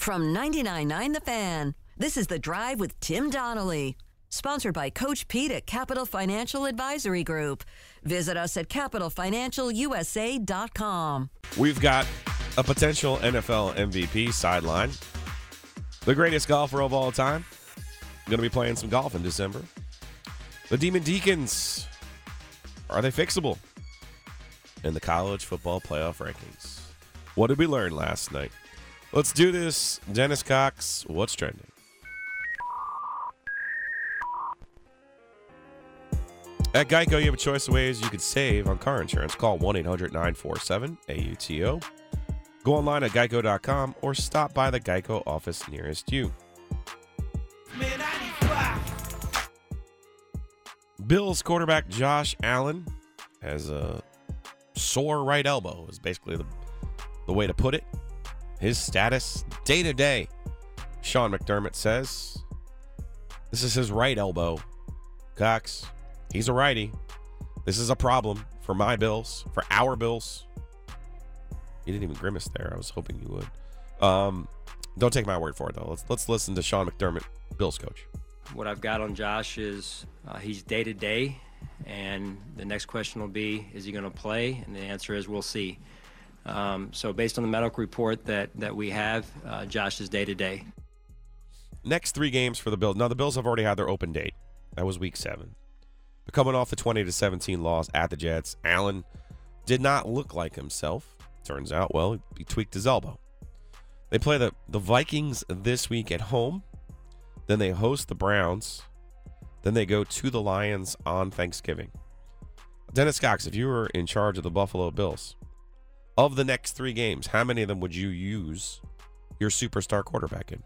From 99.9 The Fan, this is The Drive with Tim Donnelly. Sponsored by Coach Pete at Capital Financial Advisory Group. Visit us at capitalfinancialusa.com. We've got a potential NFL MVP sideline. The greatest golfer of all time. Going to be playing some golf in December. The Demon Deacons. Are they fixable? In the college football playoff rankings. What did we learn last night? Let's do this. Dennis Cox, what's trending? At Geico, you have a choice of ways you could save on car insurance. Call 1 800 947 AUTO. Go online at geico.com or stop by the Geico office nearest you. Bills quarterback Josh Allen has a sore right elbow, is basically the, the way to put it. His status day to day, Sean McDermott says. This is his right elbow. Cox, he's a righty. This is a problem for my Bills, for our Bills. You didn't even grimace there. I was hoping you would. Um, don't take my word for it though. Let's let's listen to Sean McDermott, Bills coach. What I've got on Josh is uh, he's day to day, and the next question will be, is he going to play? And the answer is, we'll see. Um, so based on the medical report that that we have, uh, Josh is day to day. Next three games for the Bills. Now the Bills have already had their open date. That was Week Seven. But coming off the twenty to seventeen loss at the Jets, Allen did not look like himself. Turns out, well, he tweaked his elbow. They play the, the Vikings this week at home. Then they host the Browns. Then they go to the Lions on Thanksgiving. Dennis Cox, if you were in charge of the Buffalo Bills, of the next three games, how many of them would you use your superstar quarterback in?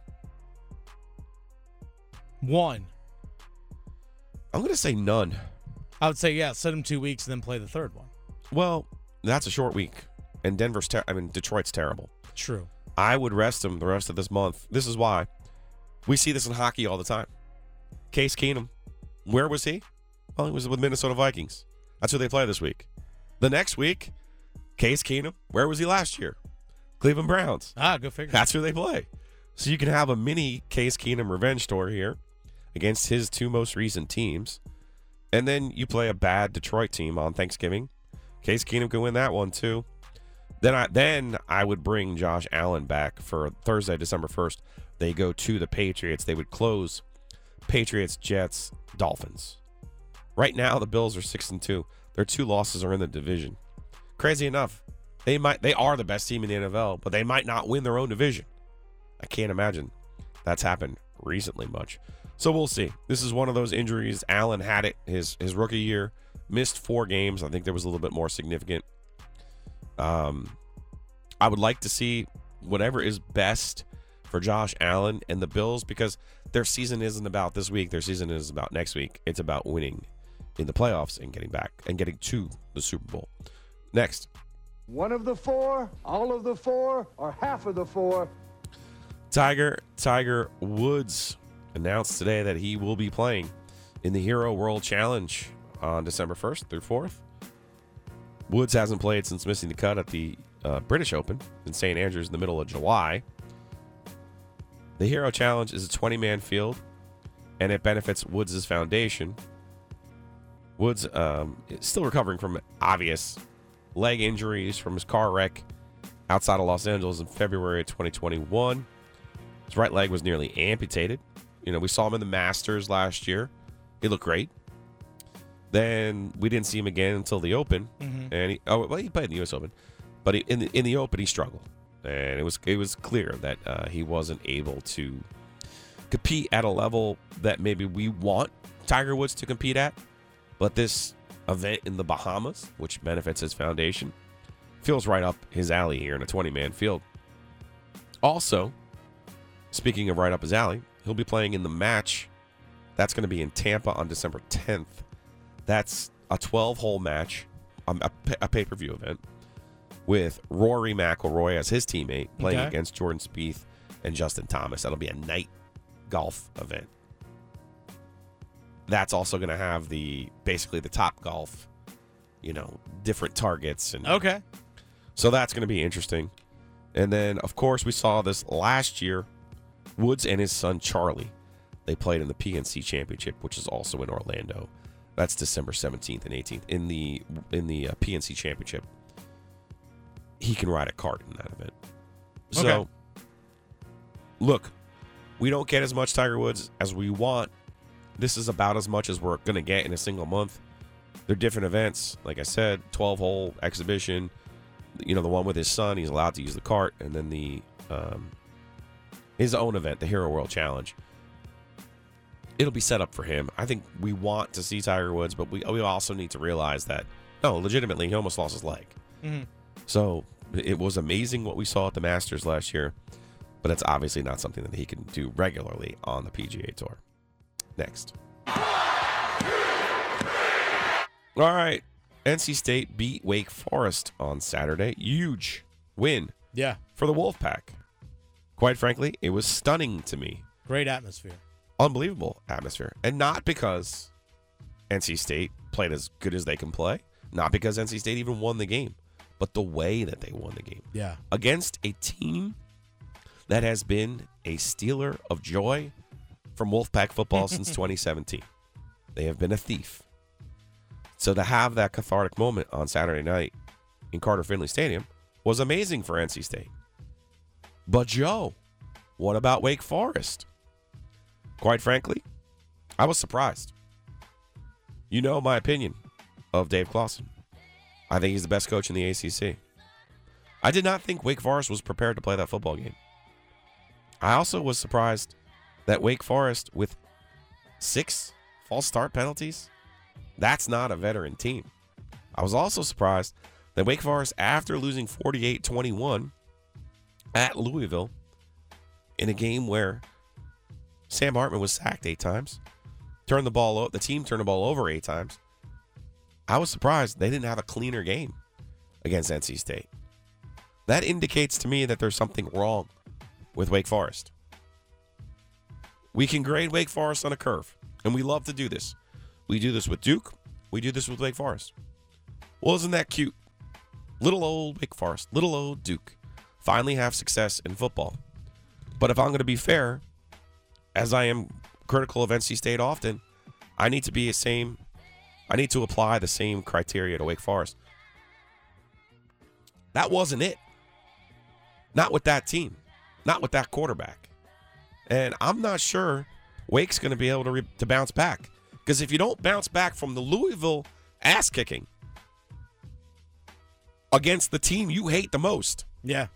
One. I'm going to say none. I would say, yeah, set him two weeks and then play the third one. Well, that's a short week. And Denver's, ter- I mean, Detroit's terrible. True. I would rest him the rest of this month. This is why. We see this in hockey all the time. Case Keenum, where was he? Well, he was with Minnesota Vikings. That's who they play this week. The next week, Case Keenum, where was he last year? Cleveland Browns. Ah, good figure. That's who they play. So you can have a mini Case Keenum revenge tour here against his two most recent teams. And then you play a bad Detroit team on Thanksgiving. Case Keenum can win that one too. Then I then I would bring Josh Allen back for Thursday, December first. They go to the Patriots. They would close Patriots, Jets, Dolphins. Right now, the Bills are six and two. Their two losses are in the division. Crazy enough, they might they are the best team in the NFL, but they might not win their own division. I can't imagine that's happened recently much. So we'll see. This is one of those injuries. Allen had it his his rookie year, missed four games. I think there was a little bit more significant. Um, I would like to see whatever is best for Josh Allen and the Bills because their season isn't about this week. Their season is about next week. It's about winning in the playoffs and getting back and getting to the Super Bowl. Next, One of the four, all of the four, or half of the four. Tiger Tiger Woods announced today that he will be playing in the Hero World Challenge on December 1st through 4th. Woods hasn't played since missing the cut at the uh, British Open in St. Andrews in the middle of July. The Hero Challenge is a 20 man field and it benefits Woods' foundation. Woods um, is still recovering from obvious leg injuries from his car wreck outside of Los Angeles in February of 2021. His right leg was nearly amputated. You know, we saw him in the Masters last year. He looked great. Then we didn't see him again until the Open, and he oh well he played in the U.S. Open, but he, in the in the Open he struggled, and it was it was clear that uh, he wasn't able to compete at a level that maybe we want Tiger Woods to compete at. But this event in the Bahamas, which benefits his foundation, feels right up his alley here in a 20 man field. Also, speaking of right up his alley, he'll be playing in the match. That's going to be in Tampa on December 10th. That's a 12 hole match, um, a, a pay per view event with Rory McIlroy as his teammate playing Okay. against Jordan Spieth and Justin Thomas. That'll be a night golf event. That's also going to have the basically the top golf, you know, different targets and Okay. so that's going to be interesting. And then, of course, we saw this last year. Woods and his son Charlie, they played in the PNC Championship, which is also in Orlando. That's December 17th and 18th in the in the uh, PNC Championship. He can ride a cart in that event. So, Okay. look, we don't get as much Tiger Woods as we want. This is about as much as we're going to get in a single month. They're different events. Like I said, 12 hole exhibition. You know, the one with his son, he's allowed to use the cart. And then the um, his own event, the Hero World Challenge. It'll be set up for him. I think we want to see Tiger Woods, but we, we also need to realize that, no, legitimately, he almost lost his leg. Mhm. So it was amazing what we saw at the Masters last year, but it's obviously not something that he can do regularly on the PGA Tour. Next. All right. NC State beat Wake Forest on Saturday. Huge win Yeah. for the Wolfpack. Quite frankly, it was stunning to me. Great atmosphere. Unbelievable atmosphere. And not because NC State played as good as they can play, not because NC State even won the game, but the way that they won the game Yeah. against a team that has been a stealer of joy from Wolfpack football since 2017. They have been a thief. So to have that cathartic moment on Saturday night in Carter Finley Stadium was amazing for NC State. But Joe, what about Wake Forest? Quite frankly, I was surprised. You know my opinion of Dave Clawson. I think he's the best coach in the ACC. I did not think Wake Forest was prepared to play that football game. I also was surprised that Wake Forest, with six false start penalties, that's not a veteran team. I was also surprised that Wake Forest, after losing 48 21 at Louisville in a game where Sam Hartman was sacked eight times, turned the ball the team turned the ball over eight times. I was surprised they didn't have a cleaner game against NC State. That indicates to me that there's something wrong with Wake Forest. We can grade Wake Forest on a curve, and we love to do this. We do this with Duke, we do this with Wake Forest. Well, isn't that cute? Little old Wake Forest, little old Duke finally have success in football. But if I'm going to be fair, as I am critical of NC State often, I need to be the same. I need to apply the same criteria to Wake Forest. That wasn't it. Not with that team. Not with that quarterback. And I'm not sure Wake's going to be able to re- to bounce back because if you don't bounce back from the Louisville ass kicking against the team you hate the most, Yeah.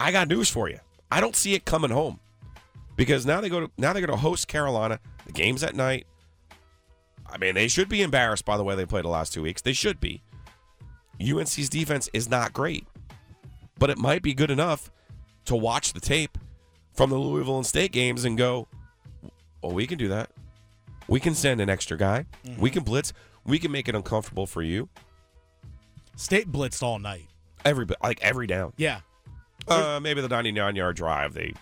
I got news for you. I don't see it coming home because now they go to now they're going to host Carolina. The game's at night. I mean, they should be embarrassed by the way they played the last two weeks. They should be. UNC's defense is not great, but it might be good enough to watch the tape from the Louisville and State games and go, "Oh, we can do that. We can send an extra guy. We can blitz. We can make it uncomfortable for you State blitzed all night. every like every down." Yeah. Uh, maybe the 99 yard drive they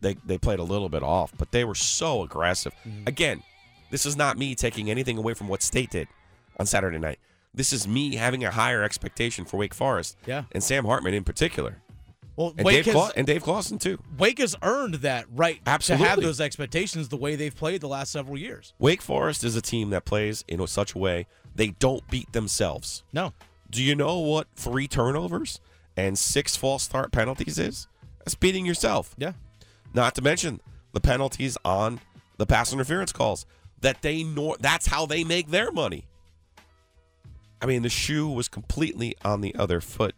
they they played a little bit off, but they were so aggressive. Again, this is not me taking anything away from what State did on Saturday night. This is me having a higher expectation for Wake Forest Yeah. and Sam Hartman in particular, Well, and Wake Dave has, Cla- and Dave Clawson too. Wake has earned that right to have those expectations the way they've played the last several years. Wake Forest is a team that plays in such a way they don't beat themselves. No. Do you know what three turnovers and six false start penalties is? That's beating yourself. Yeah. Not to mention the penalties on the pass interference calls that they know that's how they make their money. I mean, the shoe was completely on the other foot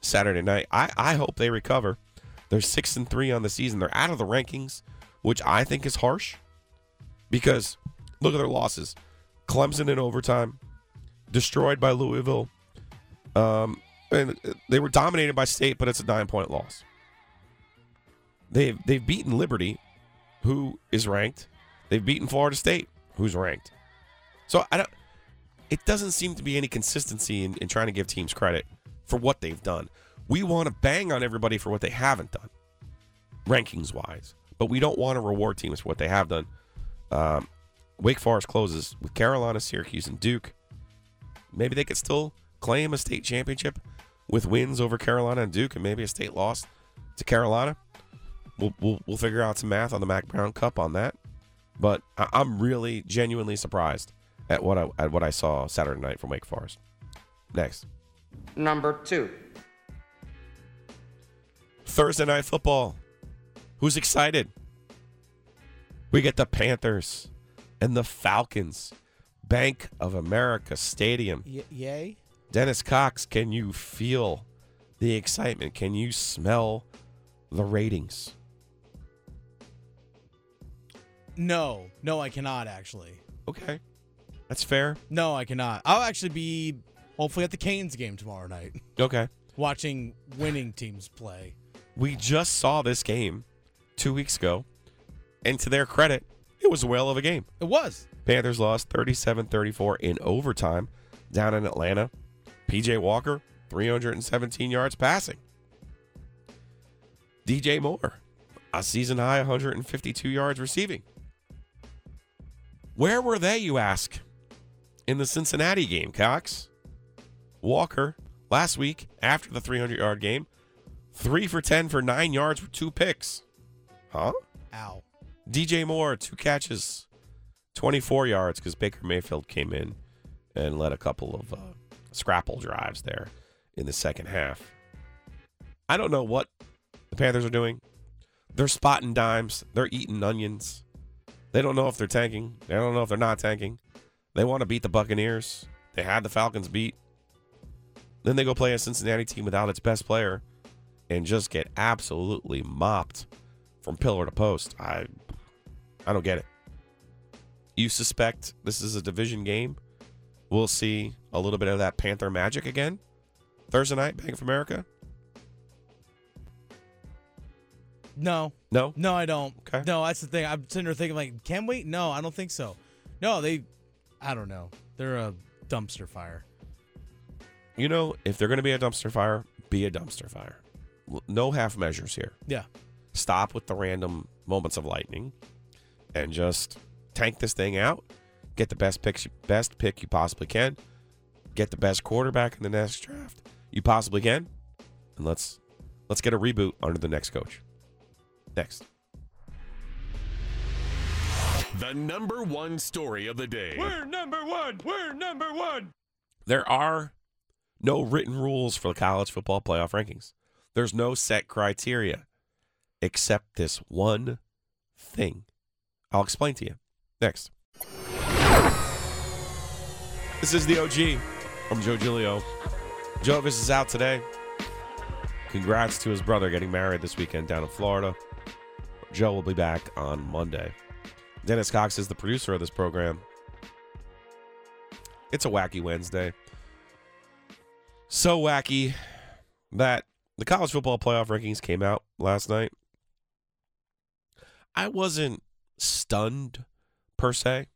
Saturday night. I, I hope they recover. They're six and three on the season. They're out of the rankings, which I think is harsh. Because look at their losses. Clemson in overtime, destroyed by Louisville. Um, and they were dominated by State, but it's a nine point loss. They've they've beaten Liberty, who is ranked. They've beaten Florida State, who's ranked. So I don't. It doesn't seem to be any consistency in, in trying to give teams credit for what they've done. We want to bang on everybody for what they haven't done, rankings wise, but we don't want to reward teams for what they have done. Um, Wake Forest closes with Carolina, Syracuse, and Duke. Maybe they could still claim a state championship. with wins over Carolina and Duke, and maybe a state loss to Carolina. We'll we'll, we'll figure out some math on the Mack Brown Cup on that. But I, I'm really genuinely surprised at what I at what I saw Saturday night from Wake Forest. Next. Number two. Thursday night football. Who's excited? We get the Panthers and the Falcons. Bank of America Stadium. Y- yay? Dennis Cox, can you feel the excitement? Can you smell the ratings? No, no, I cannot actually. Okay. That's fair. No, I cannot. I'll actually be hopefully at the Canes game tomorrow night, Okay. watching winning teams play. We just saw this game two weeks ago, and to their credit, it was a whale of a game. It was. Panthers lost 37 34 in overtime down in Atlanta. PJ Walker, 317 yards passing. DJ Moore, a season high 152 yards receiving. Where were they, you ask, in the Cincinnati game, Cox? Walker, last week, after the 300 yard game, three for 10 for nine yards with two picks. Huh? Ow. DJ Moore, two catches, 24 yards because Baker Mayfield came in and led a couple of uh, scrapple drives there in the second half. I don't know what the Panthers are doing. They're spotting dimes, they're eating onions. They don't know if they're tanking, they don't know if they're not tanking. They want to beat the Buccaneers. They had the Falcons beat. Then they go play a Cincinnati team without its best player and just get absolutely mopped from pillar to post. I I don't get it. You suspect this is a division game? We'll see a little bit of that Panther magic again Thursday night, Bank of America. No, No, no, I don't. Okay. No, that's the thing. I'm sitting there thinking, like, can we? No, I don't think so. No, they, I don't know. They're a dumpster fire. You know if they're going to be a dumpster fire, be a dumpster fire. No half measures here. Yeah. Stop with the random moments of lightning, and just tank this thing out. Get the best pick, best pick you possibly can. Get the best quarterback in the next draft you possibly can, and let's let's get a reboot under the next coach. Next. The number one story of the day. We're number one. We're number one. There are no written rules for the college football playoff rankings. There's no set criteria except this one thing. I'll explain to you next. This is the OG. I'm Joe Giglio. Jovis is out today. Congrats to his brother getting married this weekend down in Florida. Joe will be back on Monday. Dennis Cox is the producer of this program. It's a wacky Wednesday. So wacky that the college football playoff rankings came out last night. I wasn't stunned per se.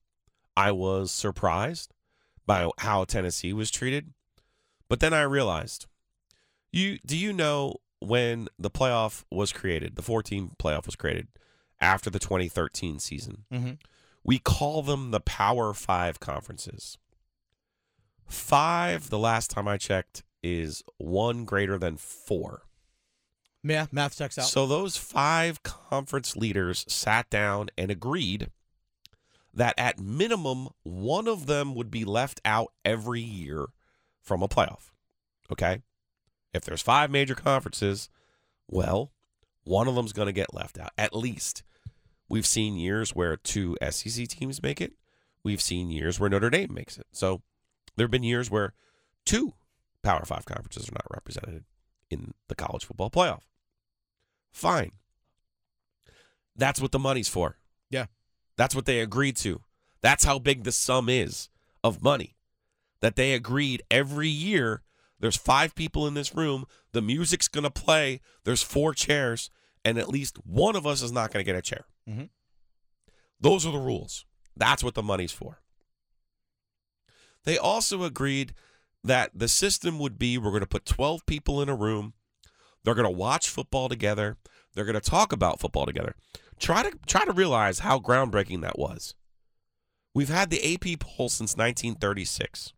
I was surprised by how Tennessee was treated. But then I realized, you do you know when the playoff was created, the 14 playoff was created after the 2013 season? Mhm. We call them the Power 5 conferences. 5 the last time I checked is 1 greater than 4. Yeah, math checks out. So those five conference leaders sat down and agreed that at minimum one of them would be left out every year from a playoff. Okay? If there's five major conferences, well, one of them's going to get left out at least. We've seen years where two SEC teams make it. We've seen years where Notre Dame makes it. So there have been years where two Power 5 conferences are not represented in the college football playoff. Fine. That's what the money's for. Yeah. That's what they agreed to. That's how big the sum is of money that they agreed every year. There's five people in this room. The music's going to play. There's four chairs, and at least one of us is not going to get a chair. Mhm. Those are the rules. That's what the money's for. They also agreed that the system would be we're going to put 12 people in a room. They're going to watch football together. They're going to talk about football together. Try to try to realize how groundbreaking that was. We've had the AP poll since 1936.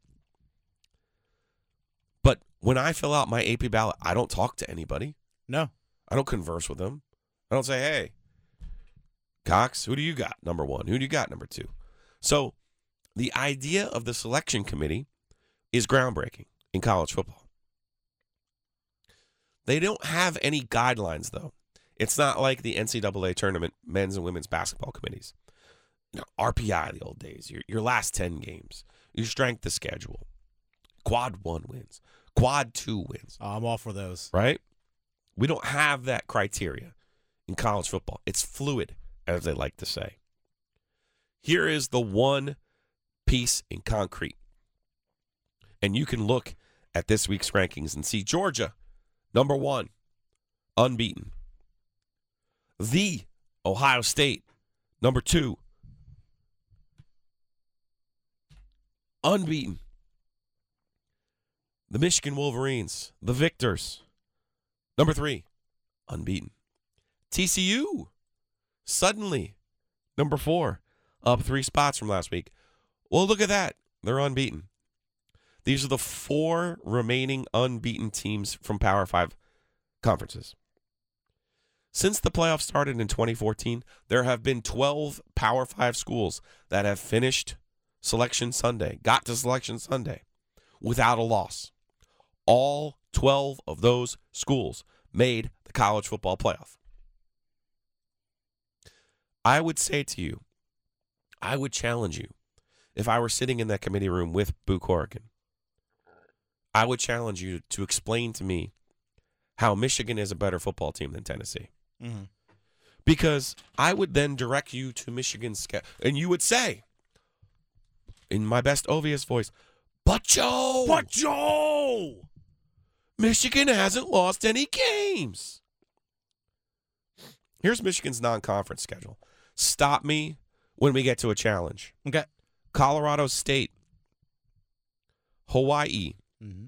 But When I fill out my AP ballot, I don't talk to anybody. No. I don't converse with them. I don't say, hey, Cox, who do you got? Number one. Who do you got? Number two. So the idea of the selection committee is groundbreaking in college football. They don't have any guidelines, though. It's not like the NCAA tournament men's and women's basketball committees. You know, RPI, the old days, your, your last 10 games, your strength of schedule, quad one wins, quad two wins, Oh, I'm all for those. right? We don't have that criteria in college football. It's fluid, as they like to say. Here is the one piece in concrete. And you can look at this week's rankings and see Georgia, number one, unbeaten. The Ohio State, number two, unbeaten. The Michigan Wolverines, the victors, number three, unbeaten. TCU, suddenly, number four, up three spots from last week. Well, look at that. They're unbeaten. These are the four remaining unbeaten teams from Power Five conferences. Since the playoffs started in 2014, there have been 12 Power Five schools that have finished Selection Sunday, got to Selection Sunday without a loss. All 12 of those schools made the college football playoff. I would say to you, I would challenge you, if I were sitting in that committee room with Boo Corrigan, I would challenge you to explain to me how Michigan is a better football team than Tennessee. Mm-hmm. Because I would then direct you to Michigan's schedule. And you would say, in my best obvious voice, but Joe, But Joe! Michigan hasn't lost any games. Here's Michigan's non conference schedule. Stop me when we get to a challenge. Okay. Colorado State, Hawaii, Mm-hmm.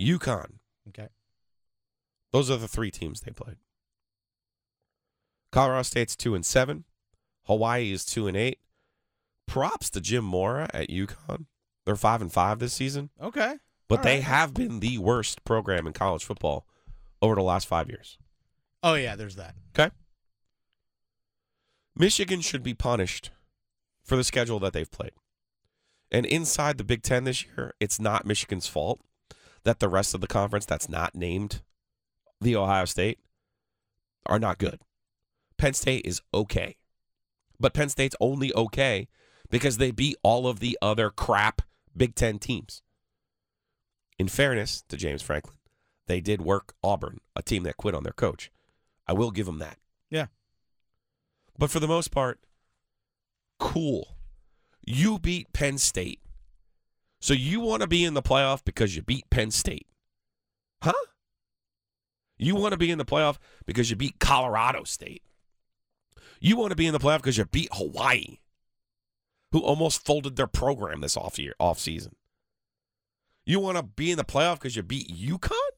UConn. Okay. Those are the three teams they played. Colorado State's two and seven. Hawaii is two and eight. Props to Jim Mora at UConn. They're five and five this season, Okay. but All they right. have been the worst program in college football over the last five years. Oh, yeah, there's that. Okay. Michigan should be punished for the schedule that they've played. And inside the Big Ten this year, it's not Michigan's fault that the rest of the conference that's not named the Ohio State are not good. Penn State is okay. But Penn State's only okay because they beat all of the other crap Big Ten teams. In fairness to James Franklin, they did work Auburn, a team that quit on their coach. I will give them that. Yeah. But for the most part, cool. You beat Penn State. So you want to be in the playoff because you beat Penn State. Huh? You want to be in the playoff because you beat Colorado State. You want to be in the playoff because you beat Hawaii, who almost folded their program this off year off season. You want to be in the playoff because you beat UConn?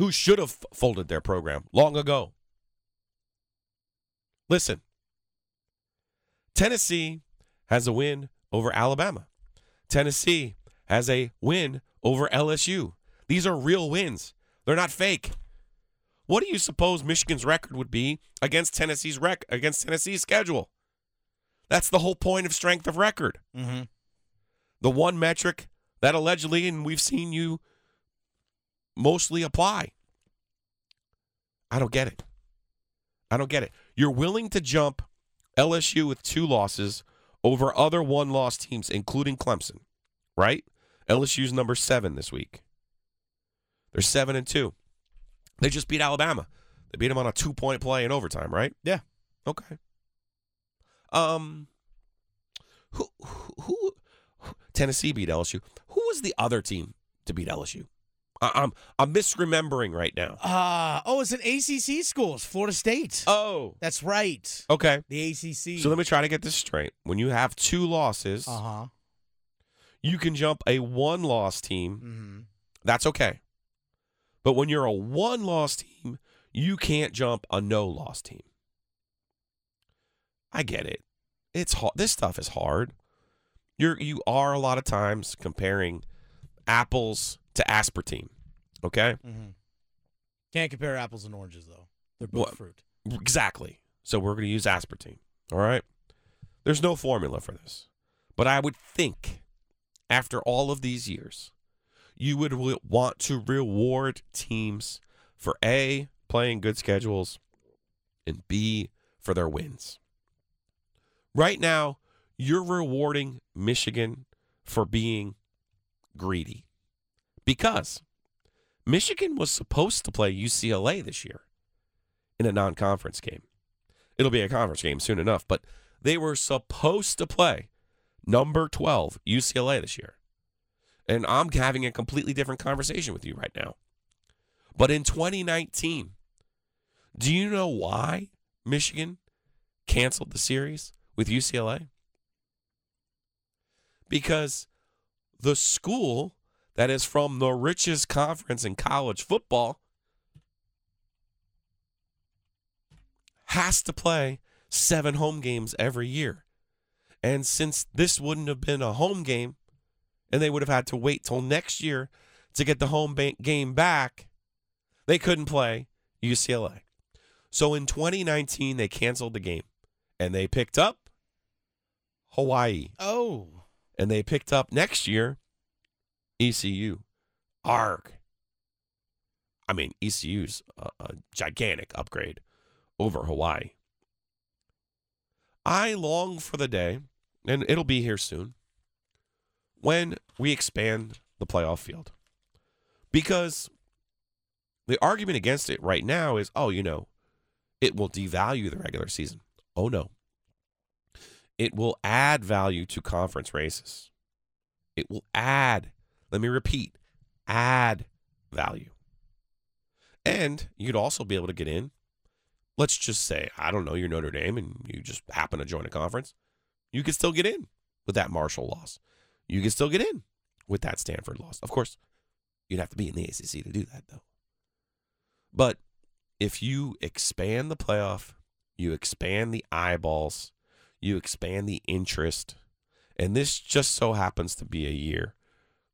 who should have folded their program long ago. Listen, Tennessee has a win over Alabama. Tennessee has a win over LSU. These are real wins. They're not fake. What do you suppose Michigan's record would be against Tennessee's rec against Tennessee's schedule? That's the whole point of strength of record. Mm-hmm. The one metric that allegedly, and we've seen you mostly apply. I don't get it. I don't get it. You're willing to jump LSU with two losses over other one loss teams, including Clemson, right? LSU's number seven this week. They're seven and two. They just beat Alabama. They beat them on a two point play in overtime, right? Yeah. Okay. Um, who, who, who Tennessee beat LSU. Who was the other team to beat LSU? I, I'm I'm misremembering right now. Uh, oh, it's an ACC school. It's Florida State. Oh, That's right. okay. The ACC. So let me try to get this straight. When you have two losses, Uh huh. you can jump a one loss team. Mm-hmm. That's okay. But when you're a one loss team, you can't jump a no loss team. I get it. It's hard. This stuff is hard. you're you are a lot of times comparing apples to aspartame. Okay? Mm-hmm. Can't compare apples and oranges though. They're both What? fruit. Exactly. So we're going to use aspartame. All right? There's no formula for this. But I would think after all of these years, you would w- want to reward teams for A, playing good schedules, and B, for their wins. Right now, you're rewarding Michigan for being greedy because Michigan was supposed to play UCLA this year in a non conference game. It'll be a conference game soon enough, but they were supposed to play number 12 UCLA this year. And I'm having a completely different conversation with you right now. But in 2019, do you know why Michigan canceled the series with UCLA? Because the school that is from the richest conference in college football has to play seven home games every year. And since this wouldn't have been a home game, and they would have had to wait till next year to get the home game back, they couldn't play UCLA. So in 2019, they canceled the game and they picked up Hawaii. Oh. And they picked up next year ECU. ARG. I mean, ECU's a, a gigantic upgrade over Hawaii. I long for the day, and it'll be here soon, when we expand the playoff field. Because the argument against it right now is oh, you know, it will devalue the regular season. Oh, no. It will add value to conference races. It will add, let me repeat, add value. And you'd also be able to get in. Let's just say, I don't know, you're Notre Dame and you just happen to join a conference. You could still get in with that Marshall loss. You could still get in with that Stanford loss. Of course, you'd have to be in the ACC to do that, though. But if you expand the playoff, you expand the eyeballs, you expand the interest, and this just so happens to be a year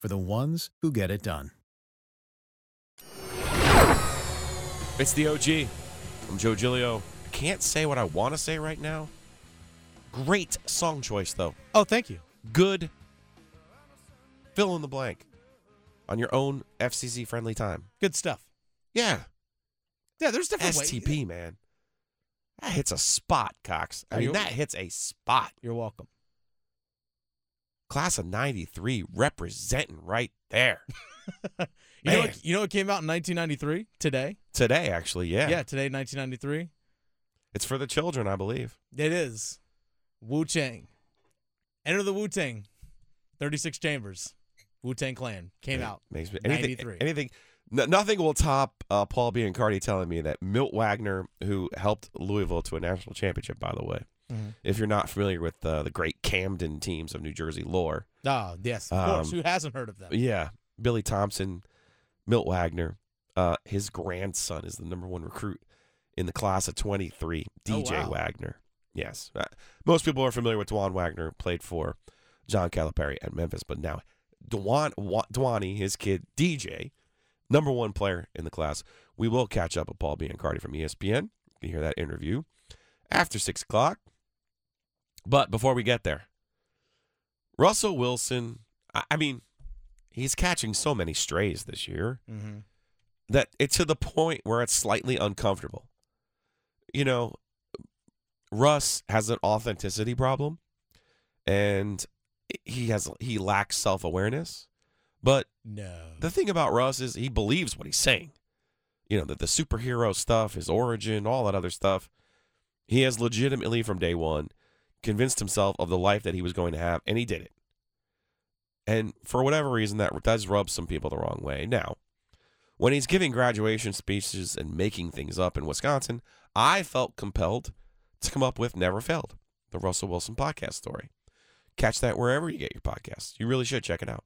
for the ones who get it done. It's the OG. I'm Joe Giglio. I can't say what I want to say right now. Great song choice, though. Oh, thank you. Good fill in the blank on your own FCC friendly time. Good stuff. Yeah. Yeah, there's different ways. STP, man. That hits a spot, Cox. I Are mean, you- that hits a spot. You're welcome. Class of 93 representing right there. You know, what, you know what came out in 1993? Today? Today, actually, yeah. Yeah, today, 1993. It's for the children, I believe. It is Wu Tang. Enter the Wu Tang. 36 Chambers. Wu Tang Clan came It out. Makes me, anything, 93. anything, n- nothing will top uh, Paul Biancardi telling me that Milt Wagner, who helped Louisville to a national championship, by the way. Mhm. If you're not familiar with uh, the great Camden teams of New Jersey lore, Ah, yes, of course. Um, Who hasn't heard of them? yeah, Billy Thompson, Milt Wagner, uh, his grandson is the number one recruit in the class of 23, Oh, DJ wow. Wagner. Yes. Uh, most people are familiar with Dajuan Wagner, played for John Calipari at Memphis, but now Dajuan, Wa- Dwani, his kid, DJ, number one player in the class. We will catch up with Paul Biancardi from ESPN. You can hear that interview after 6 o'clock. But before we get there, Russell Wilson, I, mean, he's catching so many strays this year Mm-hmm. that it's to the point where it's slightly uncomfortable. You know, Russ has an authenticity problem and he has he lacks self-awareness. But No. the thing about Russ is he believes what he's saying. You know, that the superhero stuff, his origin, all that other stuff. He has legitimately from day one convinced himself of the life that he was going to have and he did it. And for whatever reason, that does rub some people the wrong way. Now, when he's giving graduation speeches and making things up in Wisconsin, I felt compelled to come up with Never Failed, the Russell Wilson podcast story. Catch that wherever you get your podcasts. You really should check it out.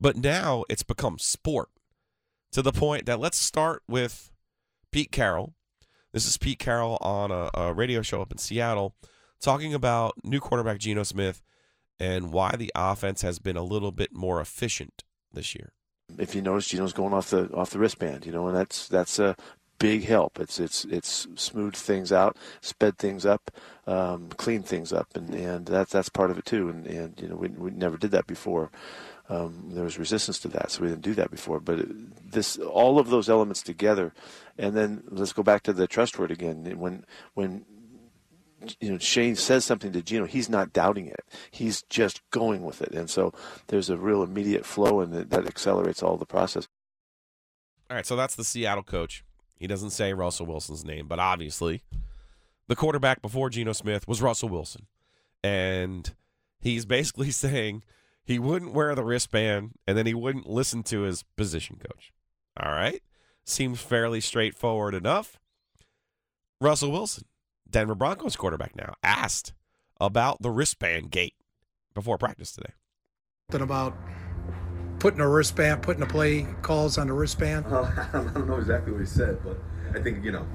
But now it's become sport to the point that let's start with Pete Carroll. This is Pete Carroll on a, a radio show up in Seattle talking about new quarterback Geno Smith and why the offense has been a little bit more efficient this year. If you notice, Geno's going off the off the wristband, you know, and that's that's a big help. It's it's it's smoothed things out, sped things up, um, cleaned things up, and and that's that's part of it too. And and you know we we never did that before. Um, there was resistance to that, so we didn't do that before. But this, all of those elements together, and then let's go back to the trust word again. When when you know Shane says something to Geno, he's not doubting it. He's just going with it, and so there's a real immediate flow, and that, that accelerates all the process. All right, so that's the Seattle coach. He doesn't say Russell Wilson's name, but obviously, the quarterback before Geno Smith was Russell Wilson, and he's basically saying he wouldn't wear the wristband and then he wouldn't listen to his position coach. All right. Seems fairly straightforward enough. Russell Wilson, Denver Broncos quarterback now, asked about the wristband gate before practice today. Something about putting a wristband, putting the play calls on the wristband. Uh, I don't know exactly what he said, but I think, you know,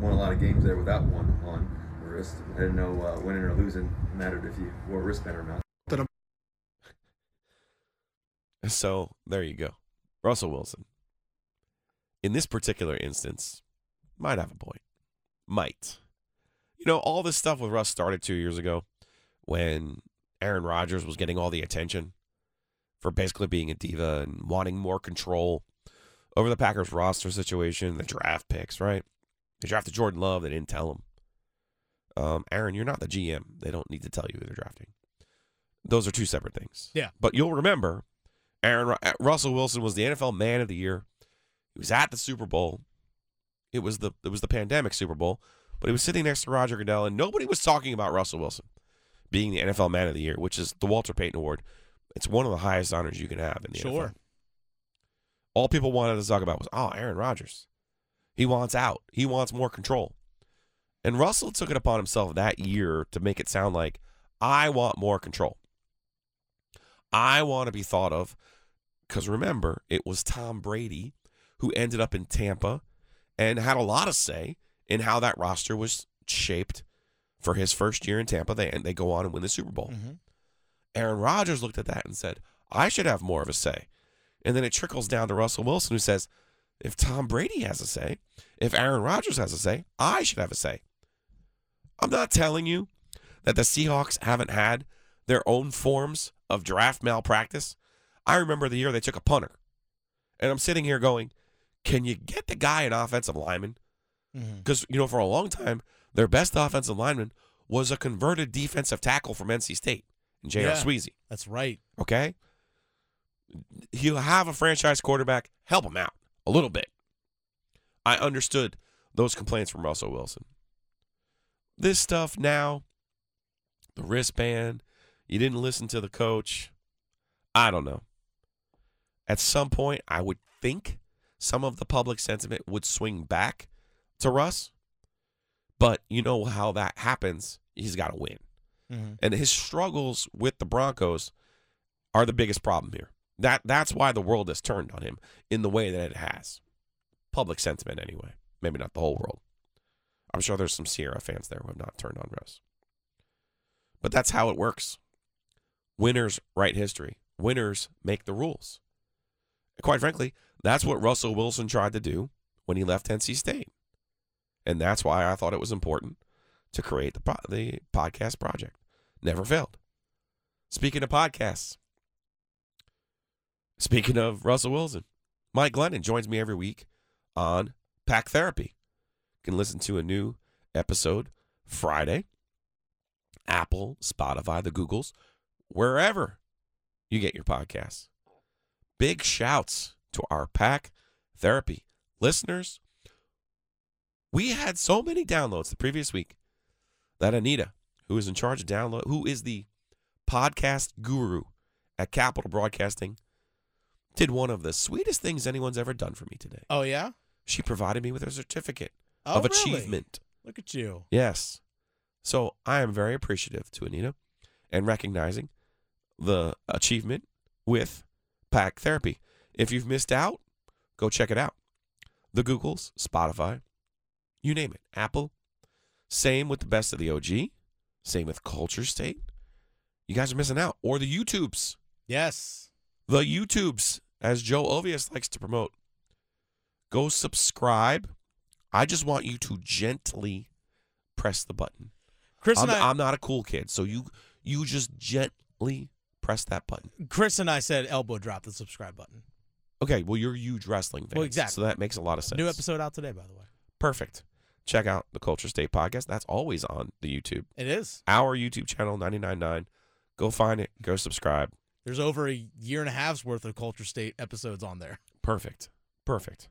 won a lot of games there without one on the wrist. I didn't know uh, winning or losing mattered if you wore a wristband or not. So there you go. Russell Wilson. In this particular instance, might have a point. Might. You know, all this stuff with Russ started two years ago when Aaron Rodgers was getting all the attention for basically being a diva and wanting more control over the Packers roster situation, the draft picks, right? They drafted Jordan Love, they didn't tell him. Um, Aaron, you're not the GM. They don't need to tell you who they're drafting. Those are two separate things. Yeah. But you'll remember Aaron uh, Russell Wilson was the NFL Man of the Year. He was at the Super Bowl. It was the it was the pandemic Super Bowl, but he was sitting next to Roger Goodell, and nobody was talking about Russell Wilson being the NFL Man of the Year, which is the Walter Payton Award. It's one of the highest honors you can have in the sure. NFL. All people wanted to talk about was, oh, Aaron Rodgers. He wants out. He wants more control. And Russell took it upon himself that year to make it sound like I want more control. I want to be thought of because remember, it was Tom Brady who ended up in Tampa and had a lot of say in how that roster was shaped for his first year in Tampa. They and they go on and win the Super Bowl. Mm-hmm. Aaron Rodgers looked at that and said, "I should have more of a say." And then it trickles down to Russell Wilson, who says, "If Tom Brady has a say, if Aaron Rodgers has a say, I should have a say." I'm not telling you that the Seahawks haven't had their own forms of draft malpractice. I remember the year they took a punter. And I'm sitting here going, can you get the guy an offensive lineman? Because, mm-hmm. you know, for a long time, their best offensive lineman was a converted defensive tackle from NC State, J.R. Yeah, Sweezy. That's right. Okay? He'll have a franchise quarterback, help him out a little bit. I understood those complaints from Russell Wilson. This stuff now, the wristband, you didn't listen to the coach. I don't know. At some point, I would think some of the public sentiment would swing back to Russ. But you know how that happens. He's got to win. Mm-hmm. And his struggles with the Broncos are the biggest problem here. That that's why the world has turned on him in the way that it has. Public sentiment anyway. Maybe not the whole world. I'm sure there's some Ciara fans there who have not turned on Russ. But that's how it works. Winners write history. Winners make the rules. Quite frankly, that's what Russell Wilson tried to do when he left NC State. And that's why I thought it was important to create the, the podcast project. Never failed. Speaking of podcasts, speaking of Russell Wilson, Mike Glennon joins me every week on Pack Therapy. You can listen to a new episode Friday. Apple, Spotify, the Googles, wherever you get your podcasts. Big shouts to our Pack Therapy listeners. We had so many downloads the previous week that Anita, who is in charge of download, who is the podcast guru at Capital Broadcasting did one of the sweetest things anyone's ever done for me today. Oh yeah. She provided me with a certificate Oh, of really? achievement. Look at you. Yes. So I am very appreciative to Anita and recognizing the achievement with Pack Therapy. If you've missed out, go check it out. The Googles, Spotify, you name it, Apple. Same with the best of the OG. Same with Culture State. You guys are missing out. Or the YouTubes. Yes. The YouTubes, as Joe Ovius likes to promote. Go subscribe. I just want you to gently press the button. Chris I'm, I, I'm not a cool kid, so you you just gently press that button. Chris and I said elbow drop the subscribe button. Okay, well you're huge wrestling fans, Well, exactly. so that makes a lot of sense. New episode out today, by the way. Perfect. Check out the Culture State podcast. That's always on the YouTube. It is. Our YouTube channel 999. Go find it. Go subscribe. There's over a year and a half's worth of Culture State episodes on there. Perfect. Perfect.